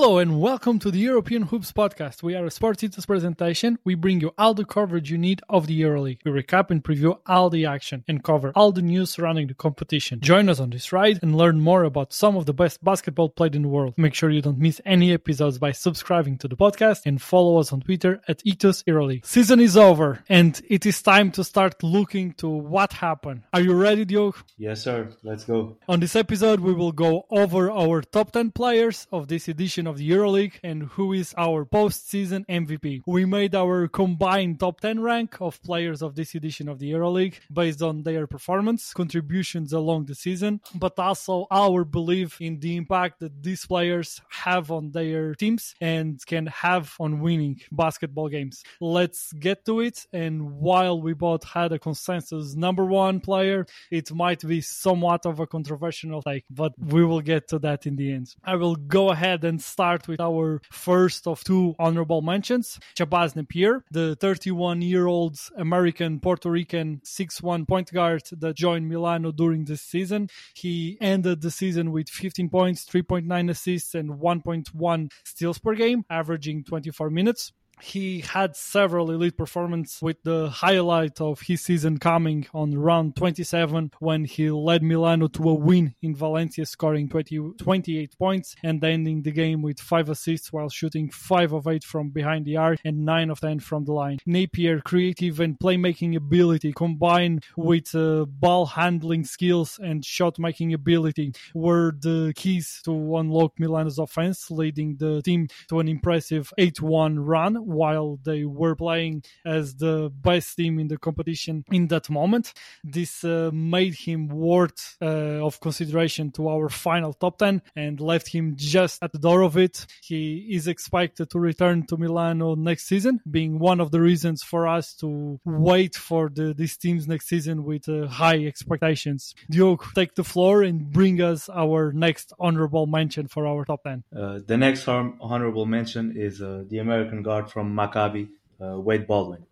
Hello and welcome to the European Hoops podcast. We are a Sports Ethos presentation. We bring you all the coverage you need of the EuroLeague. We recap and preview all the action and cover all the news surrounding the competition. Join us on this ride and learn more about some of the best basketball played in the world. Make sure you don't miss any episodes by subscribing to the podcast and follow us on Twitter at Ethos EuroLeague. Season is over and it is time to start looking to what happened. Are you ready, Diogo? Yes, sir. Let's go. On this episode, we will go over our top 10 players of this edition of the EuroLeague and who is our postseason MVP. We made our combined top 10 rank of players of this edition of the EuroLeague based on their performance, contributions along the season, but also our belief in the impact that these players have on their teams and can have on winning basketball games. Let's get to it. And while we both had a consensus number one player, it might be somewhat of a controversial take, but we will get to that in the end. I will go ahead and start with our first of two honorable mentions. Shabazz Napier, the 31 year old American Puerto Rican 6'1 point guard that joined Milano during this season. He ended the season with 15 points, 3.9 assists, and 1.1 steals per game, averaging 24 minutes he had several elite performances with the highlight of his season coming on round 27 when he led Milano to a win in Valencia scoring 20, 28 points and ending the game with 5 assists while shooting 5 of 8 from behind the arc and 9 of 10 from the line. Napier creative and playmaking ability combined with uh, ball handling skills and shot making ability were the keys to unlock Milano's offense leading the team to an impressive 8-1 run while they were playing as the best team in the competition in that moment. This uh, made him worth uh, of consideration to our final top 10 and left him just at the door of it. He is expected to return to Milano next season, being one of the reasons for us to wait for the, these teams next season with uh, high expectations. Diogo, take the floor and bring us our next honorable mention for our top 10. Uh, the next honorable mention is uh, the American guard from Maccabi, uh, Wade Baldwin.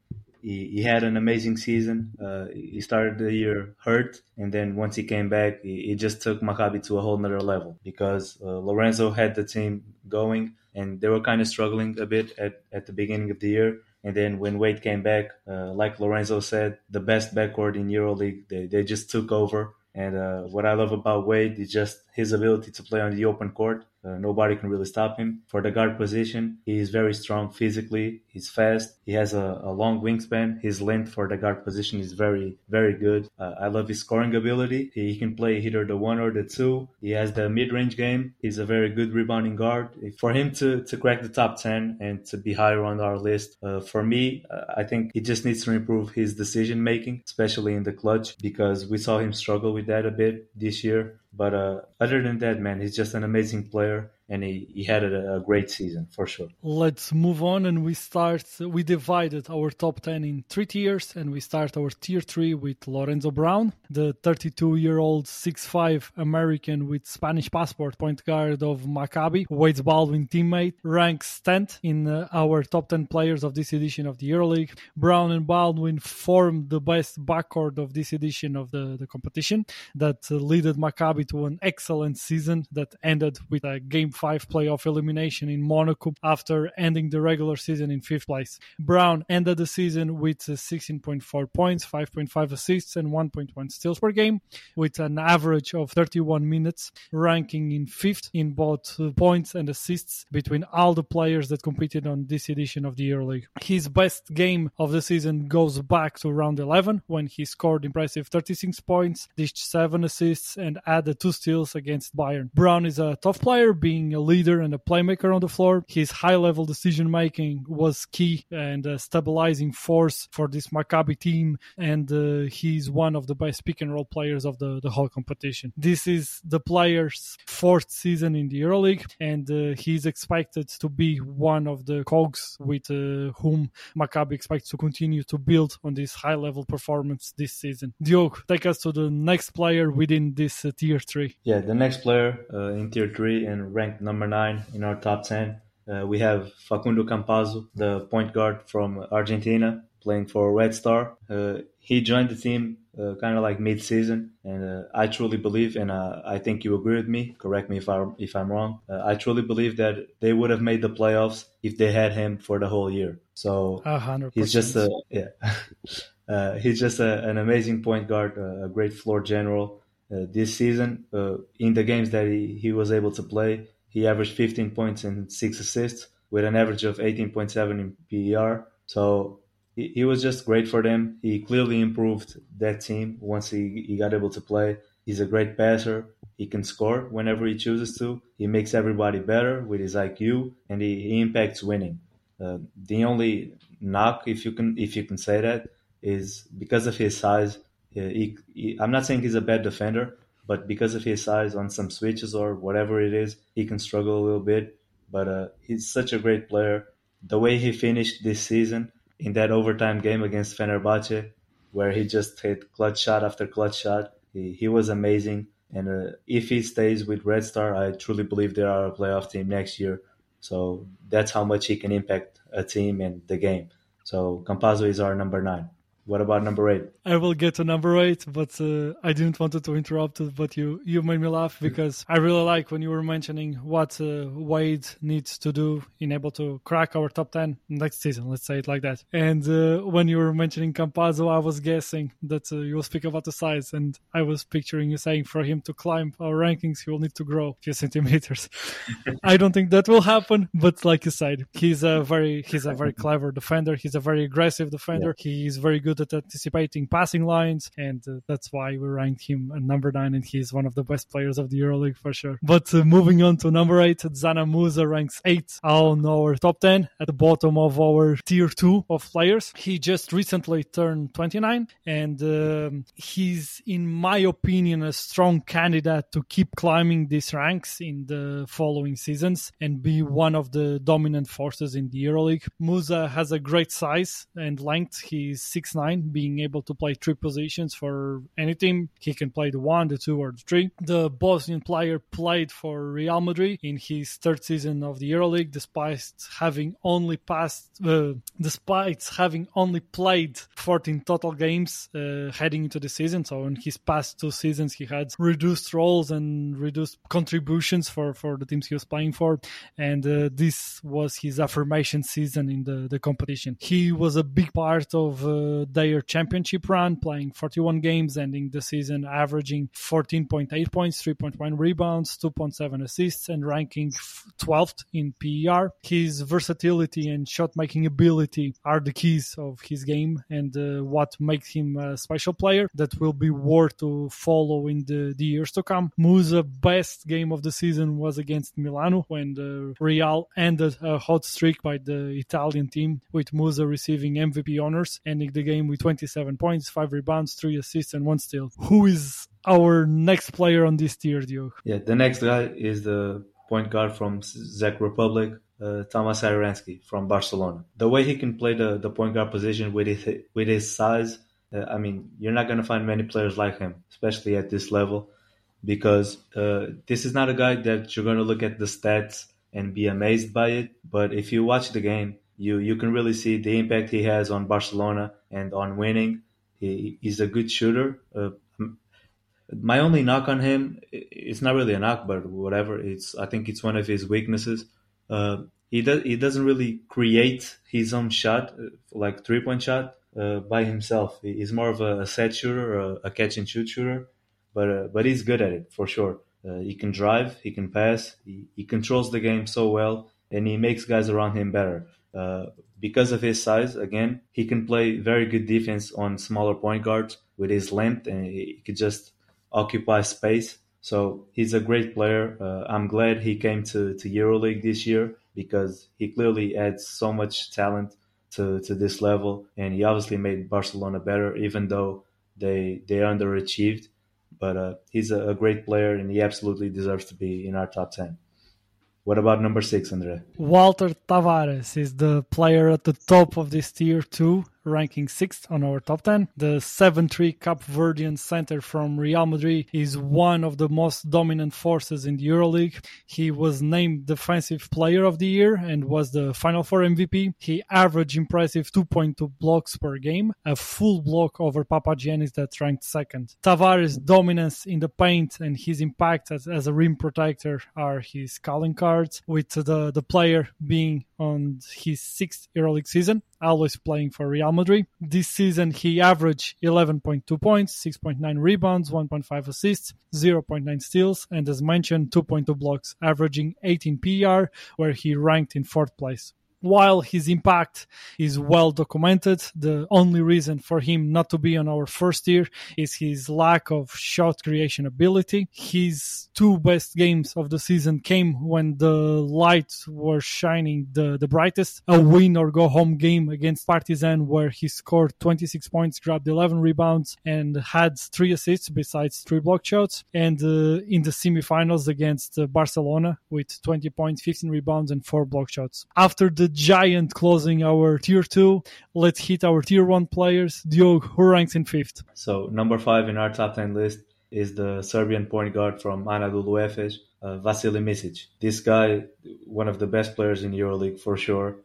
He, he, had an amazing season. Uh, he started the year hurt, and then once he came back, he, he just took Maccabi to a whole nother level because uh, Lorenzo had the team going, and they were kind of struggling a bit at, at the beginning of the year. And then when Wade came back, uh, like Lorenzo said, the best backcourt in EuroLeague, they, they just took over. And uh, what I love about Wade is just his ability to play on the open court. Uh, nobody can really stop him. For the guard position, he is very strong physically. He's fast. He has a, a long wingspan. His length for the guard position is very, very good. Uh, I love his scoring ability. He, he, can play either the one or the two. He has the mid-range game. He's a very good rebounding guard. For him to, to crack the top 10 and to be higher on our list, uh, for me, uh, I think he just needs to improve his decision making, especially in the clutch, because we saw him struggle with that a bit this year. But uh, other than that, man, he's just an amazing player and he, he had a, a, great season for sure. Let's move on and we start. We divided our top 10 in three tiers and we start our tier 3 with Lorenzo Brown, the 32 year old 6'5 American with Spanish passport point guard of Maccabi, Wade Baldwin teammate, ranks 10th in uh, our top 10 players of this edition of the EuroLeague. Brown and Baldwin formed the best backcourt of this edition of the, the competition that uh, led Maccabi to an excellent season that ended with a game five playoff elimination in Monaco after ending the regular season in fifth place. Brown ended the season with uh, 16.4 points, 5.5 assists, and 1.1 steals per game, with an average of 31 minutes, ranking in fifth in both points and assists between all the players that competed on this edition of the EuroLeague. His best game of the season goes back to round 11 when he scored impressive 36 points, dished 7 assists, and added 2 steals against Bayern. Brown is a tough player, being being a leader and a playmaker on the floor. His high level decision making was key and a stabilizing force for this Maccabi team. And uh, he's one of the best pick and roll players of the, the whole competition. This is the player's fourth season in the EuroLeague, and uh, he's expected to be one of the cogs with uh, whom Maccabi expects to continue to build on this high level performance this season. Diogo, take us to the next player within this uh, tier three. Yeah, the next player uh, in tier three and ranked ranked number nine in our top 10. Uh, we have Facundo Campazzo, the point guard from Argentina, playing for Red Star. Uh, he joined the team uh, kind of like mid-season, and uh, I truly believe, and uh, I think you agree with me. Correct me if I if I'm wrong. Uh, I truly believe that they would have made the playoffs if they had him for the whole year. So 100%. he's just a yeah, uh, he's just a, an amazing point guard, a great floor general. Uh, this season, in the games that he, he was able to play, he averaged 15 points and six assists with an average of 18.7 in PER. So he, he was just great for them. He clearly improved that team once he, he got able to play. He's a great passer. He can score whenever he chooses to. He makes everybody better with his IQ, and he, he impacts winning. Uh, the only knock, if you can if you can say that, is because of his size. He, he, I'm not saying he's a bad defender, but because of his size on some switches or whatever it is, he can struggle a little bit. But uh, he's such a great player. The way he finished this season, in that overtime game against Fenerbahce, where he just hit clutch shot after clutch shot. He, he was amazing. And uh, if he stays with Red Star, I truly believe they are a playoff team next year. So that's how much he can impact a team and the game. So Campazzo is our number nine. What about number eight? I will get to number eight, but uh, I didn't want to interrupt it. But you you made me laugh because I really like when you were mentioning what uh, Wade needs to do in able to crack our top ten next season. Let's say it like that. And uh, when you were mentioning Campazzo, I was guessing that uh, you will speak about the size, and I was picturing you saying for him to climb our rankings, he will need to grow a few centimeters. I don't think that will happen, but like you said, he's a very he's a very clever defender. He's a very aggressive defender. Yeah. He's very good good at anticipating passing lines, and uh, that's why we ranked him at number nine, and he's one of the best players of the EuroLeague for sure. But uh, moving on to number eight, Dzanan Musa ranks eight on our top 10 at the bottom of our tier two of players. He just recently turned 29, and um, he's, in my opinion, a strong candidate to keep climbing these ranks in the following seasons and be one of the dominant forces in the EuroLeague. Musa has a great size and length. He's 6'9 being able to play three positions for any team. He can play the one, the two, or the three. The Bosnian player played for Real Madrid in his third season of the EuroLeague, despite having only passed, uh, despite having only played 14 total games uh, heading into the season. So in his past two seasons, he had reduced roles and reduced contributions for for the teams he was playing for, and uh, this was his affirmation season in the the competition. He was a big part of uh, their championship run, playing 41 games, ending the season averaging 14.8 points, 3.1 rebounds, 2.7 assists, and ranking 12th in PER. His versatility and shot making ability are the keys of his game and uh, what makes him a special player that will be worth to follow in the, the years to come. Musa's best game of the season was against Milano when the Real ended a hot streak by the Italian team, with Musa receiving MVP honors, ending the game with 27 points, 5 rebounds, 3 assists, and 1 steal. Who is our next player on this tier, Diogo? Yeah, the next guy is the point guard from Czech Republic, uh, Tomas Satoransky from Barcelona. The way he can play the, the point guard position with his, with his size, uh, I mean, you're not going to find many players like him, especially at this level, because uh, this is not a guy that you're going to look at the stats and be amazed by it. But if you watch the game, you you can really see the impact he has on Barcelona and on winning. He, he's a good shooter. Uh, my only knock on him, it's not really a knock, but whatever. It's I think it's one of his weaknesses. Uh, he does he doesn't really create his own shot, uh, like three point shot, uh, by himself. He's more of a, set shooter, a, a, catch and shoot shooter, but uh, but he's good at it for sure. Uh, he can drive, he can pass, he, he controls the game so well, and he makes guys around him better. Uh, because of his size, again, he can play very good defense on smaller point guards with his length, and he could just occupy space. So he's a great player. Uh, I'm glad he came to, to EuroLeague this year because he clearly adds so much talent to, to this level, and he obviously made Barcelona better, even though they they underachieved. But uh, he's a, a great player, and he absolutely deserves to be in our top ten. What about number six, Andre? Walter Tavares is the player at the top of this tier too, ranking sixth on our top 10. The 7-3 Cape Verdean center from Real Madrid is one of the most dominant forces in the EuroLeague. He was named Defensive Player of the Year and was the Final Four MVP. He averaged impressive 2.2 blocks per game, a full block over Papagiannis that ranked second. Tavares' dominance in the paint and his impact as, as a rim protector are his calling cards, with the, the player being on his sixth EuroLeague season, always playing for Real Madrid. This season, he averaged 11.2 points, 6.9 rebounds, 1.5 assists, 0.9 steals, and as mentioned, 2.2 blocks, averaging 18 PR, where he ranked in fourth place while his impact is well documented, the only reason for him not to be on our first tier is his lack of shot creation ability. His two best games of the season came when the lights were shining the, the brightest. A win or go home game against Partizan where he scored 26 points, grabbed 11 rebounds, and had three assists besides three block shots. And uh, in the semifinals against uh, Barcelona with 20 points, 15 rebounds, and four block shots. After the giant closing our tier two. Let's hit our tier one players. Diogo, who ranks in fifth? So number five in our top ten list is the Serbian point guard from Anadolu Efes, uh, Vasily Micic. This guy, one of the best players in EuroLeague for sure.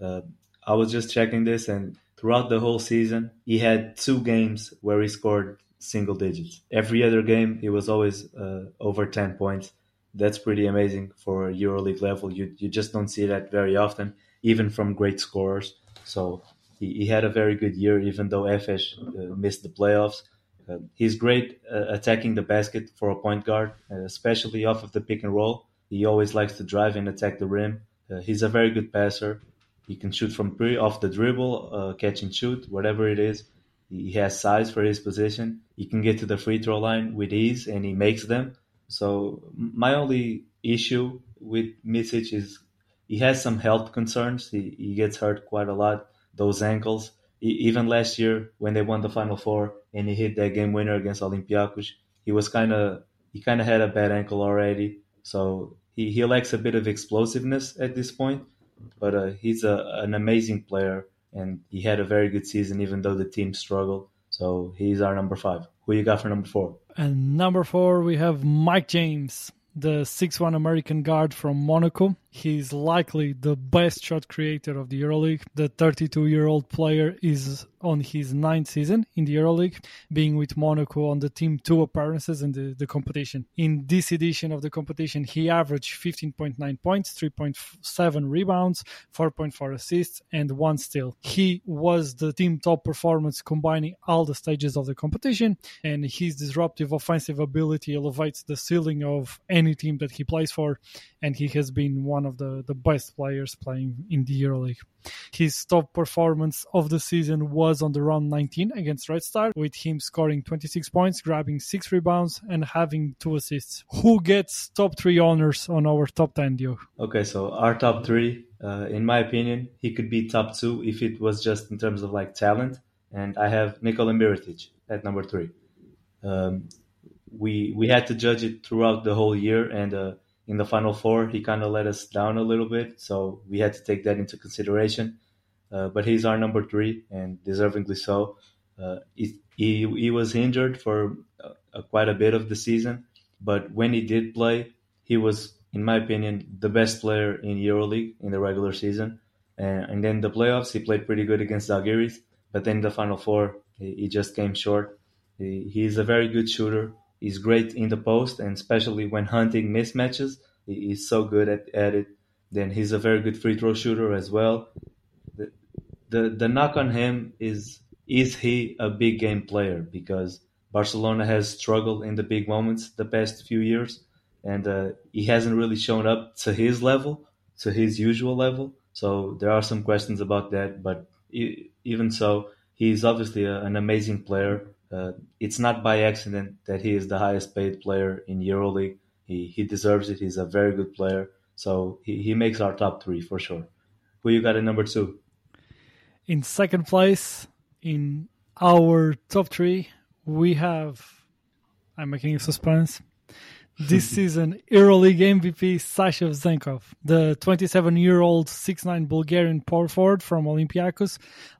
Uh, I was just checking this, and throughout the whole season, he had two games where he scored single digits. Every other game, he was always uh, over 10 points. That's pretty amazing for EuroLeague level. You you just don't see that very often even from great scorers. So he, he had a very good year, even though Efes uh, missed the playoffs. Uh, he's great uh, attacking the basket for a point guard, uh, especially off of the pick and roll. He always likes to drive and attack the rim. Uh, he's a very good passer. He can shoot from pre off the dribble, uh, catch and shoot, whatever it is. He has size for his position. He can get to the free throw line with ease, and he makes them. So my only issue with Micic is he has some health concerns. He, he gets hurt quite a lot. Those ankles. He, even last year when they won the Final Four and he hit that game winner against Olympiacos, he was kind of he kind of had a bad ankle already. So he, he lacks a bit of explosiveness at this point. But uh, he's a, an amazing player and he had a very good season even though the team struggled. So he's our number five. Who you got for number four? And number four, we have Mike James the 6-1 American guard from Monaco. He's likely the best shot creator of the EuroLeague. The 32-year-old player is on his ninth season in the EuroLeague, being with Monaco on the team two appearances in the, the competition. In this edition of the competition, he averaged 15.9 points, 3.7 rebounds, 4.4 assists, and one steal. He was the team top performance combining all the stages of the competition, and his disruptive offensive ability elevates the ceiling of any team that he plays for, and he has been one of the, the best players playing in the EuroLeague. His top performance of the season was on the round 19 against Red Star, with him scoring 26 points, grabbing 6 rebounds, and having 2 assists. Who gets top 3 honors on our top 10, Dio? Okay, so our top 3, uh, in my opinion, he could be top 2 if it was just in terms of like talent. And I have Nikola Mirotic at number 3. Um, we we had to judge it throughout the whole year, and uh, in the final four, he kind of let us down a little bit, so we had to take that into consideration. Uh, but he's our number three, and deservingly so. Uh, he, he, he was injured for uh, quite a bit of the season, but when he did play, he was, in my opinion, the best player in EuroLeague in the regular season. And, and then the playoffs, he played pretty good against Zalgiris, but then the final four, he, he just came short. He, he's a very good shooter. He's great in the post, and especially when hunting mismatches, he's so good at, at it. Then he's a very good free throw shooter as well. The, the knock on him is is he a big game player because Barcelona has struggled in the big moments the past few years, and uh, he hasn't really shown up to his level, to his usual level. So there are some questions about that, but even so, he's obviously a, an amazing player uh, it's not by accident that he is the highest paid player in EuroLeague. He he deserves it. He's a very good player. So he, he makes our top three for sure. Who you got at number two? In second place, in our top three, we have. I'm making you suspense this season EuroLeague MVP Sasha Vezenkov, the 27-year-old 6'9 Bulgarian power forward from Olympiacos,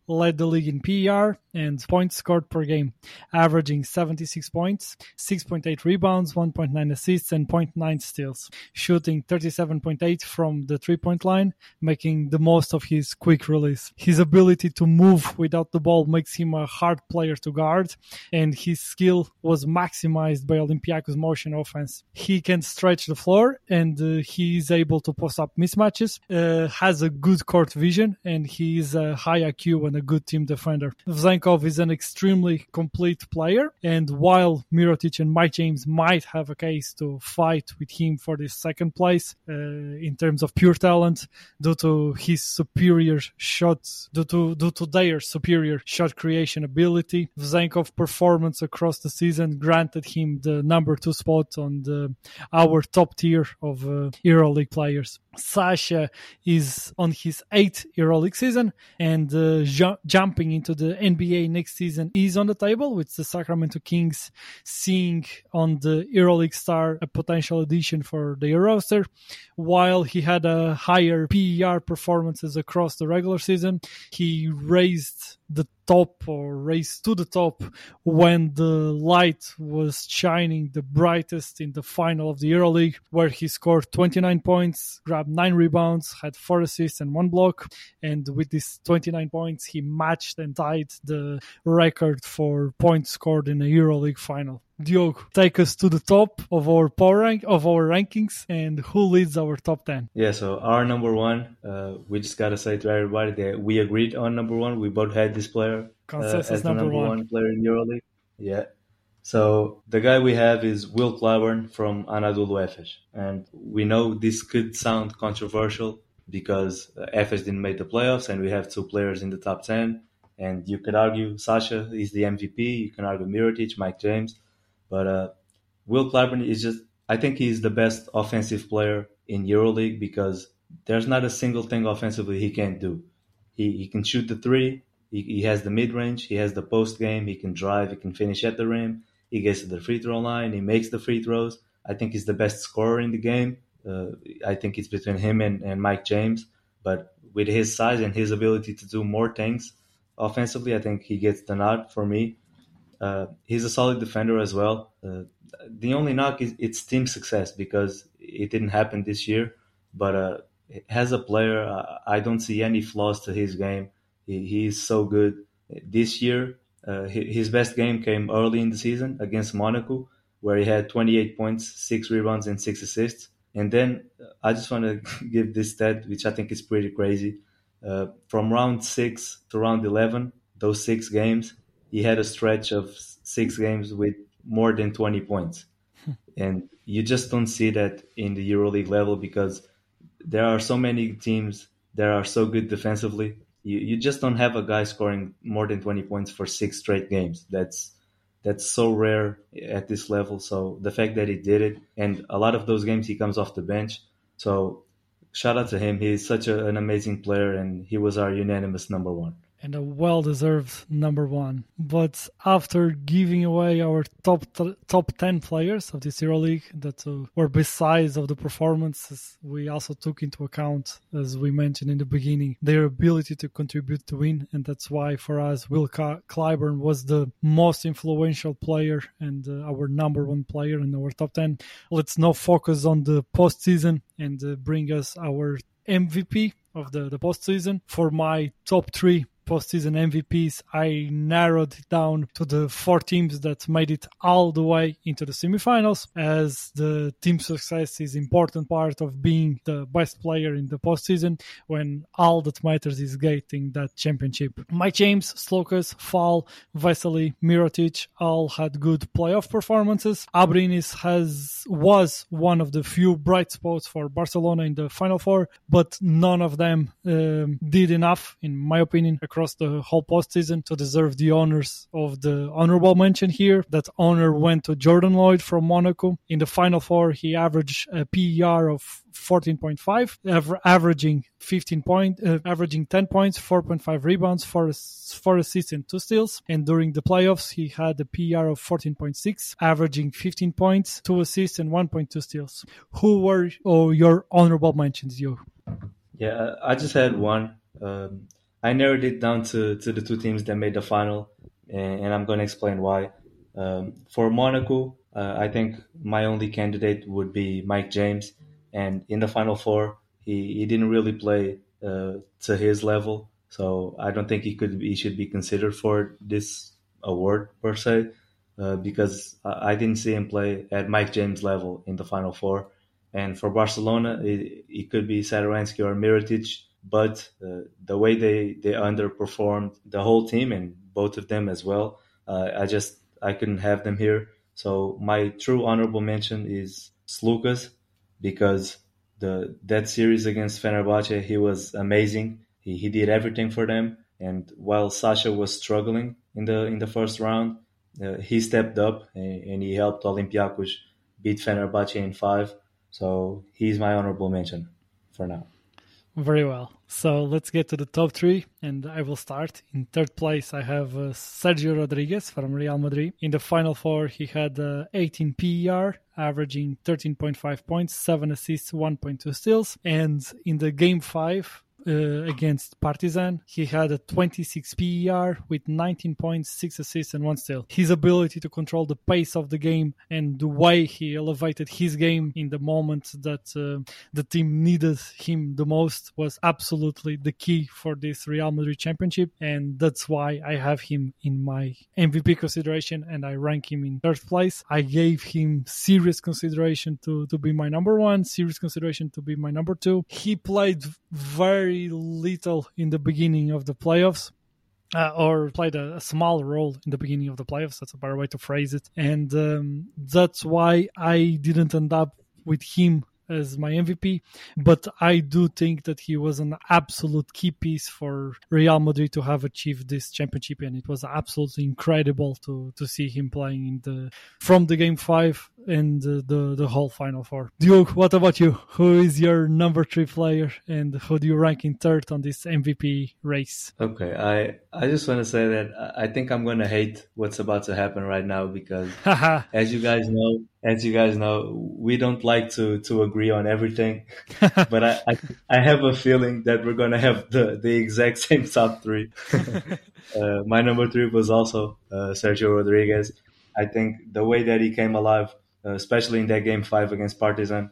led the league in PER and points scored per game, averaging 76 points, 6.8 rebounds, 1.9 assists, and 0.9 steals, shooting 37.8 from the three point line, making the most of his quick release. His ability to move without the ball makes him a hard player to guard, and his skill was maximized by Olympiacos' motion offense. He can stretch the floor and uh, he is able to post up mismatches, uh, has a good court vision, and he is a high IQ and a good team defender. Vezenkov is an extremely complete player, and while Mirotic and Mike James might have a case to fight with him for this second place uh, in terms of pure talent, due to his superior shots, due to due to their superior shot creation ability, Vezenkov performance across the season granted him the number two spot on the our top tier of uh, EuroLeague players. Sasha is on his eighth EuroLeague season and uh, ju- jumping into the NBA next season is on the table with the Sacramento Kings seeing on the EuroLeague star a potential addition for their roster. While he had a higher PER performances across the regular season, he raised the top or race to the top when the light was shining the brightest in the final of the EuroLeague, where he scored 29 points, grabbed nine rebounds, had four assists and one block. And with these 29 points, he matched and tied the record for points scored in a EuroLeague final. Diogo, take us to the top of our power rank of our rankings and who leads our top 10 yeah so our number one uh, we just gotta say to everybody that we agreed on number one. We both had this player uh, as the number one. one player in euroleague. Yeah. So the guy we have is will clyburn from anadolu efes. And we know this could sound controversial because uh, efes didn't make the playoffs and we have two players in the top 10 and you could argue sasha is the mvp you can argue mirotic mike james but uh, Will Clyburn is just, I think he's the best offensive player in EuroLeague because there's not a single thing offensively he can't do. He, he can shoot the three, he, he has the mid range, he has the post game, he can drive, he can finish at the rim, he gets to the free throw line, he makes the free throws. I think he's the best scorer in the game. Uh, I think it's between him and, and Mike James. But with his size and his ability to do more things offensively, I think he gets the nod for me. Uh, he's a solid defender as well. Uh, the only knock is it's team success because it didn't happen this year. But uh, as a player, uh, I don't see any flaws to his game. He, he's so good. This year, uh, his best game came early in the season against Monaco, where he had 28 points, six rebounds, and six assists. And then I just want to give this stat, which I think is pretty crazy. From round six to round 11, those six games, he had a stretch of six games with more than 20 points. Hmm. and you just don't see that in the EuroLeague level because there are so many teams that are so good defensively. You, you just don't have a guy scoring more than 20 points for six straight games. That's that's so rare at this level. So the fact that he did it, and a lot of those games he comes off the bench. So shout out to him. He's such a, an amazing player, and he was our unanimous number one and a well-deserved number one. But after giving away our top top ten players of this EuroLeague that uh, were besides of the performances, we also took into account, as we mentioned in the beginning, their ability to contribute to win, and that's why for us, Will Clyburn was the most influential player and uh, our number one player in our top ten. Let's now focus on the postseason and uh, bring us our MVP of the, the postseason. For my top three, postseason MVPs, I narrowed it down to the four teams that made it all the way into the semifinals, as the team success is important part of being the best player in the postseason when all that matters is getting that championship. Mike James, Sloukas, Fall, Vesely, Mirotic all had good playoff performances. Abrines has was one of the few bright spots for Barcelona in the Final Four, but none of them um, did enough, in my opinion, across the whole postseason to deserve the honors of the honorable mention here. That honor went to Jordan Loyd from Monaco. In the Final Four, he averaged a PER of 14.5, averaging 15 point, uh, averaging 10 points, 4.5 rebounds, four, four assists, and two steals. And during the playoffs, he had a PER of 14.6, averaging 15 points, two assists, and 1.2 steals. Who were oh, your honorable mentions, you? Yeah, I just had one. Um, I narrowed it down to, to the two teams that made the final, and, and I'm going to explain why. Um, for Monaco, uh, I think my only candidate would be Mike James, and in the final four, he, he didn't really play uh, to his level, so I don't think he could he should be considered for this award per se, uh, because I, I didn't see him play at Mike James level in the final four. And for Barcelona, it, it could be Satoransky or Mirotic, but uh, the way they, they underperformed the whole team and both of them as well, uh, I just I couldn't have them here. So my true honorable mention is Sloukas because the that series against Fenerbahce he was amazing. He he did everything for them, and while Sasha was struggling in the in the first round, uh, he stepped up and, and, he helped Olympiacos beat Fenerbahce in five. So he's my honorable mention for now. Very well. So let's get to the top three, and I will start. In third place, I have uh, Sergio Rodriguez from Real Madrid. In the final four, he had uh, 18 PER, averaging 13.5 points, 7 assists, 1.2 steals. And in the game five, uh, against Partizan. He had a 26 PER with 19 points, 6 assists, and 1 steal. His ability to control the pace of the game and the way he elevated his game in the moment that uh, the team needed him the most was absolutely the key for this Real Madrid championship. And that's why I have him in my MVP consideration and I rank him in third place. I gave him serious consideration to, to be my number one, serious consideration to be my number two. He played very very little in the beginning of the playoffs. Uh, or played a, a, small role in the beginning of the playoffs. That's a better way to phrase it. And um, that's why I didn't end up with him as my MVP, but I do think that he was an absolute key piece for Real Madrid to have achieved this championship, and it was absolutely incredible to to see him playing in the from the game five and the the, the whole final four. Duke, what about you? Who is your number three player, and who do you rank in third on this MVP race? Okay, I I just want to say that I think I'm going to hate what's about to happen right now because, as you guys know, as you guys know, we don't like to to agree on everything. but I, I, I have a feeling that we're gonna have the the exact same top three. uh, my number three was also uh, Sergio Rodriguez. I think the way that he came alive, uh, especially in that game five against Partizan,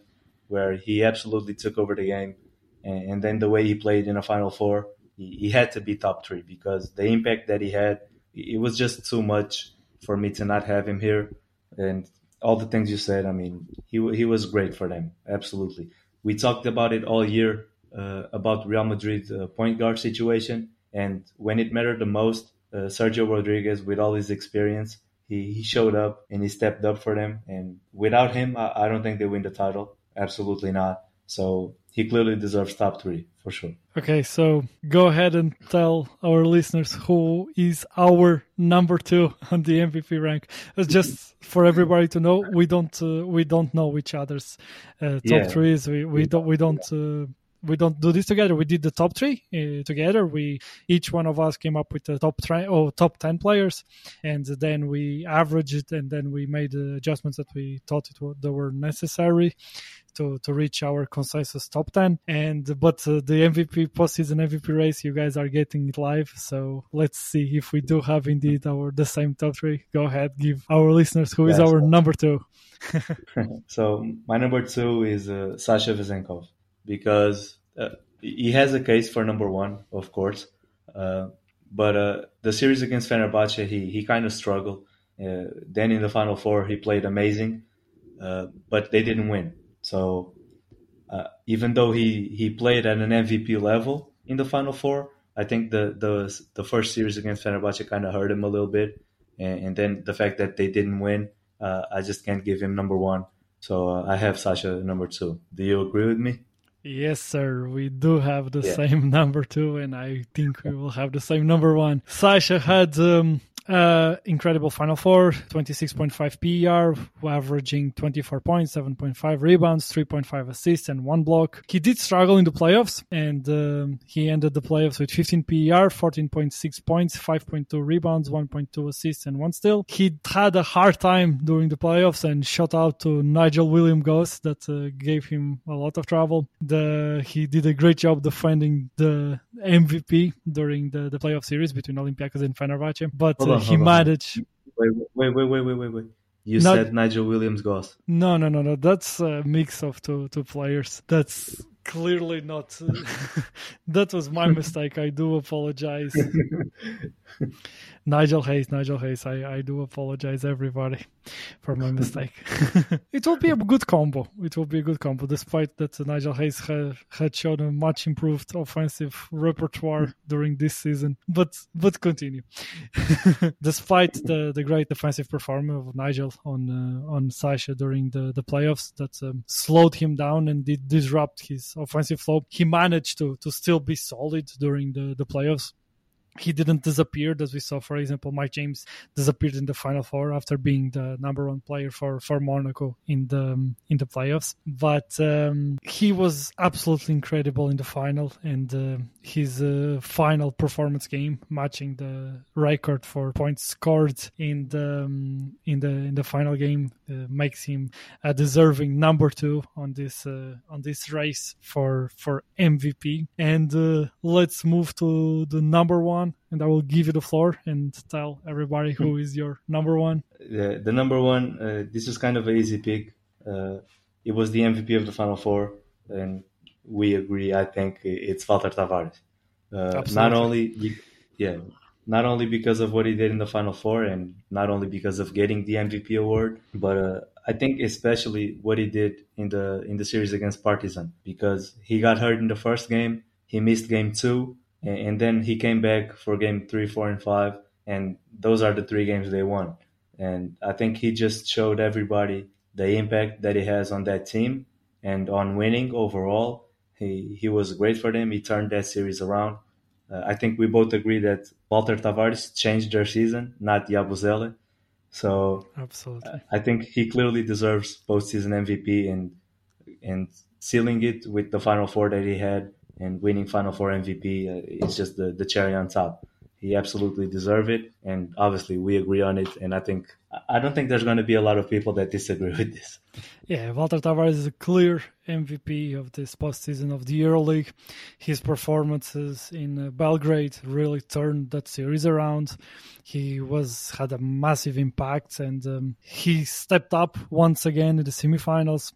where he absolutely took over the game, and, and then the way he played in a Final Four, he, he had to be top three because the impact that he had, it was just too much for me to not have him here. And all the things you said. I mean, he he was great for them. Absolutely. We talked about it all year uh, about Real Madrid uh, point guard situation, and when it mattered the most, uh, Sergio Rodriguez, with all his experience, he, he showed up and he stepped up for them. And without him, I, I don't think they win the title. Absolutely not. So he clearly deserves top three for sure. Okay, so go ahead and tell our listeners who is our number two on the MVP rank. It's just for everybody to know. We don't uh, we don't know each other's uh, top yeah. threes. We we don't we don't. Uh, we don't do this together. We did the top three uh, together. We each one of us came up with the top three or oh, top ten players, and then we averaged it, and then we made the adjustments that we thought it were, that were necessary to to reach our consensus top 10 and but uh, the mvp postseason mvp race you guys are getting it live so let's see if we do have indeed our the same top three go ahead give our listeners who yes. is our number two so my number two is uh, sasha vezenkov because uh, he has a case for number one of course uh, but uh, the series against Fenerbahce, he, he kind of struggled. Uh, then in the final four, he played amazing, but they didn't win. So uh, even though he, he played at an MVP level in the Final Four, I think the the the first series against Fenerbahce kind of hurt him a little bit, and, and, then the fact that they didn't win, uh, I just can't give him number one. So uh, I have Sasha number two. Do you agree with me? Yes, sir. We do have the yeah. same number two, and I think we will have the same number one. Sasha had um, uh, incredible Final Four, 26.5 PER, averaging 24 points, 7.5 rebounds, 3.5 assists, and one block. He did struggle in the playoffs, and um, he ended the playoffs with 15 PER, 14.6 points, 5.2 rebounds, 1.2 assists, and one steal. He had a hard time during the playoffs, and shout out to Nigel William Goss that uh, gave him a lot of trouble. The, he did a great job defending the MVP during the, the playoff series between Olympiacos and Fenerbahce, but on, he managed. Wait, wait, wait, wait, wait, wait. You Not- said Nigel Williams Goss. No, no, no, no. That's a mix of two two players. That's clearly not. that was my mistake. I do apologize. Nigel Hayes, Nigel Hayes. I, I do apologize, everybody, for my mistake. it will be a good combo. It will be a good combo, despite that Nigel Hayes ha, had shown a much improved offensive repertoire during this season. But but continue. despite the, the great defensive performance of Nigel on uh, on Sasha during the, the playoffs that um, slowed him down and did disrupt his offensive flow, he managed to to still be solid during the, the playoffs he didn't disappear as we saw for example mike james disappeared in the final four after being the number one player for for monaco in the um, in the playoffs. But um, he was absolutely incredible in the final and uh, his uh, final performance game matching the record for points scored in the um, in the in the final game makes him a deserving number two on this uh, on this race for for mvp and uh, let's move to the number one and I will give you the floor and tell everybody who is your number one. The, the number one, uh, this is kind of an easy pick. Uh, it was the MVP of the Final Four, and we agree. I think it's Walter Tavares. Uh, not only, yeah, not only because of what he did in the Final Four, and not only because of getting the MVP award, but uh, I think especially what he did in the in the series against Partizan, because he got hurt in the first game, he missed game two, and, and then he came back for game three, four, and five, and those are the three games they won. And I think he just showed everybody the impact that he has on that team and on winning overall. He he was great for them. He turned that series around. Uh, I think we both agree that Walter Tavares changed their season, not Yabusele. So Absolutely. I think he clearly deserves postseason MVP and and sealing it with the Final Four that he had and winning Final Four MVP uh, is just the, the cherry on top. He absolutely deserved it, and obviously we agree on it. And I think I don't think there's going to be a lot of people that disagree with this. Yeah, Walter Tavares is a clear MVP of this postseason of the EuroLeague. His performances in uh, Belgrade really turned that series around. He was had a massive impact, and um, he stepped up once again in the semifinals.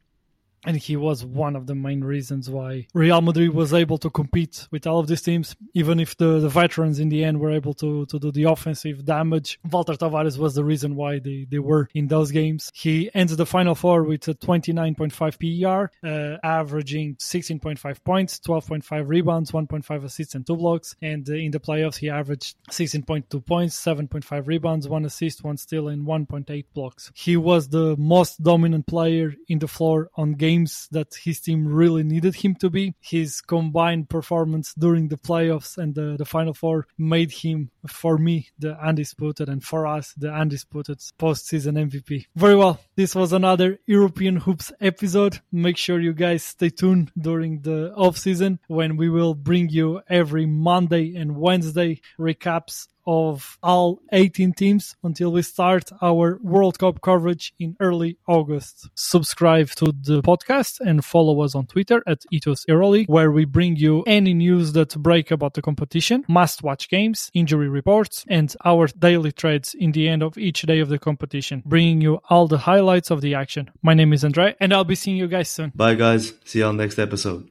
And he was one of the main reasons why Real Madrid was able to compete with all of these teams, even if the, the veterans in the end were able to, to do the offensive damage. Walter Tavares was the reason why they, they were in those games. He ends the final four with a 29.5 PER, uh, averaging 16.5 points, 12.5 rebounds, 1.5 assists, and two blocks. And uh, in the playoffs, he averaged 16.2 points, 7.5 rebounds, one assist, one steal, and 1.8 blocks. He was the most dominant player in the floor on games that his team really needed him to be. His combined performance during the playoffs and the, the final four made him, for me, the undisputed and for us, the undisputed postseason MVP. Very well. This was another European Hoops episode. Make sure you guys stay tuned during the off season when we will bring you every Monday and Wednesday recaps of all 18 teams until we start our World Cup coverage in early August. Subscribe to the podcast and follow us on Twitter at Ethos EuroLeague, where we bring you any news that break about the competition, must-watch games, injury reports, and our daily trades in the end of each day of the competition, bringing you all the highlights of the action. My name is Andre, and I'll be seeing you guys soon. Bye, guys. See you on next episode.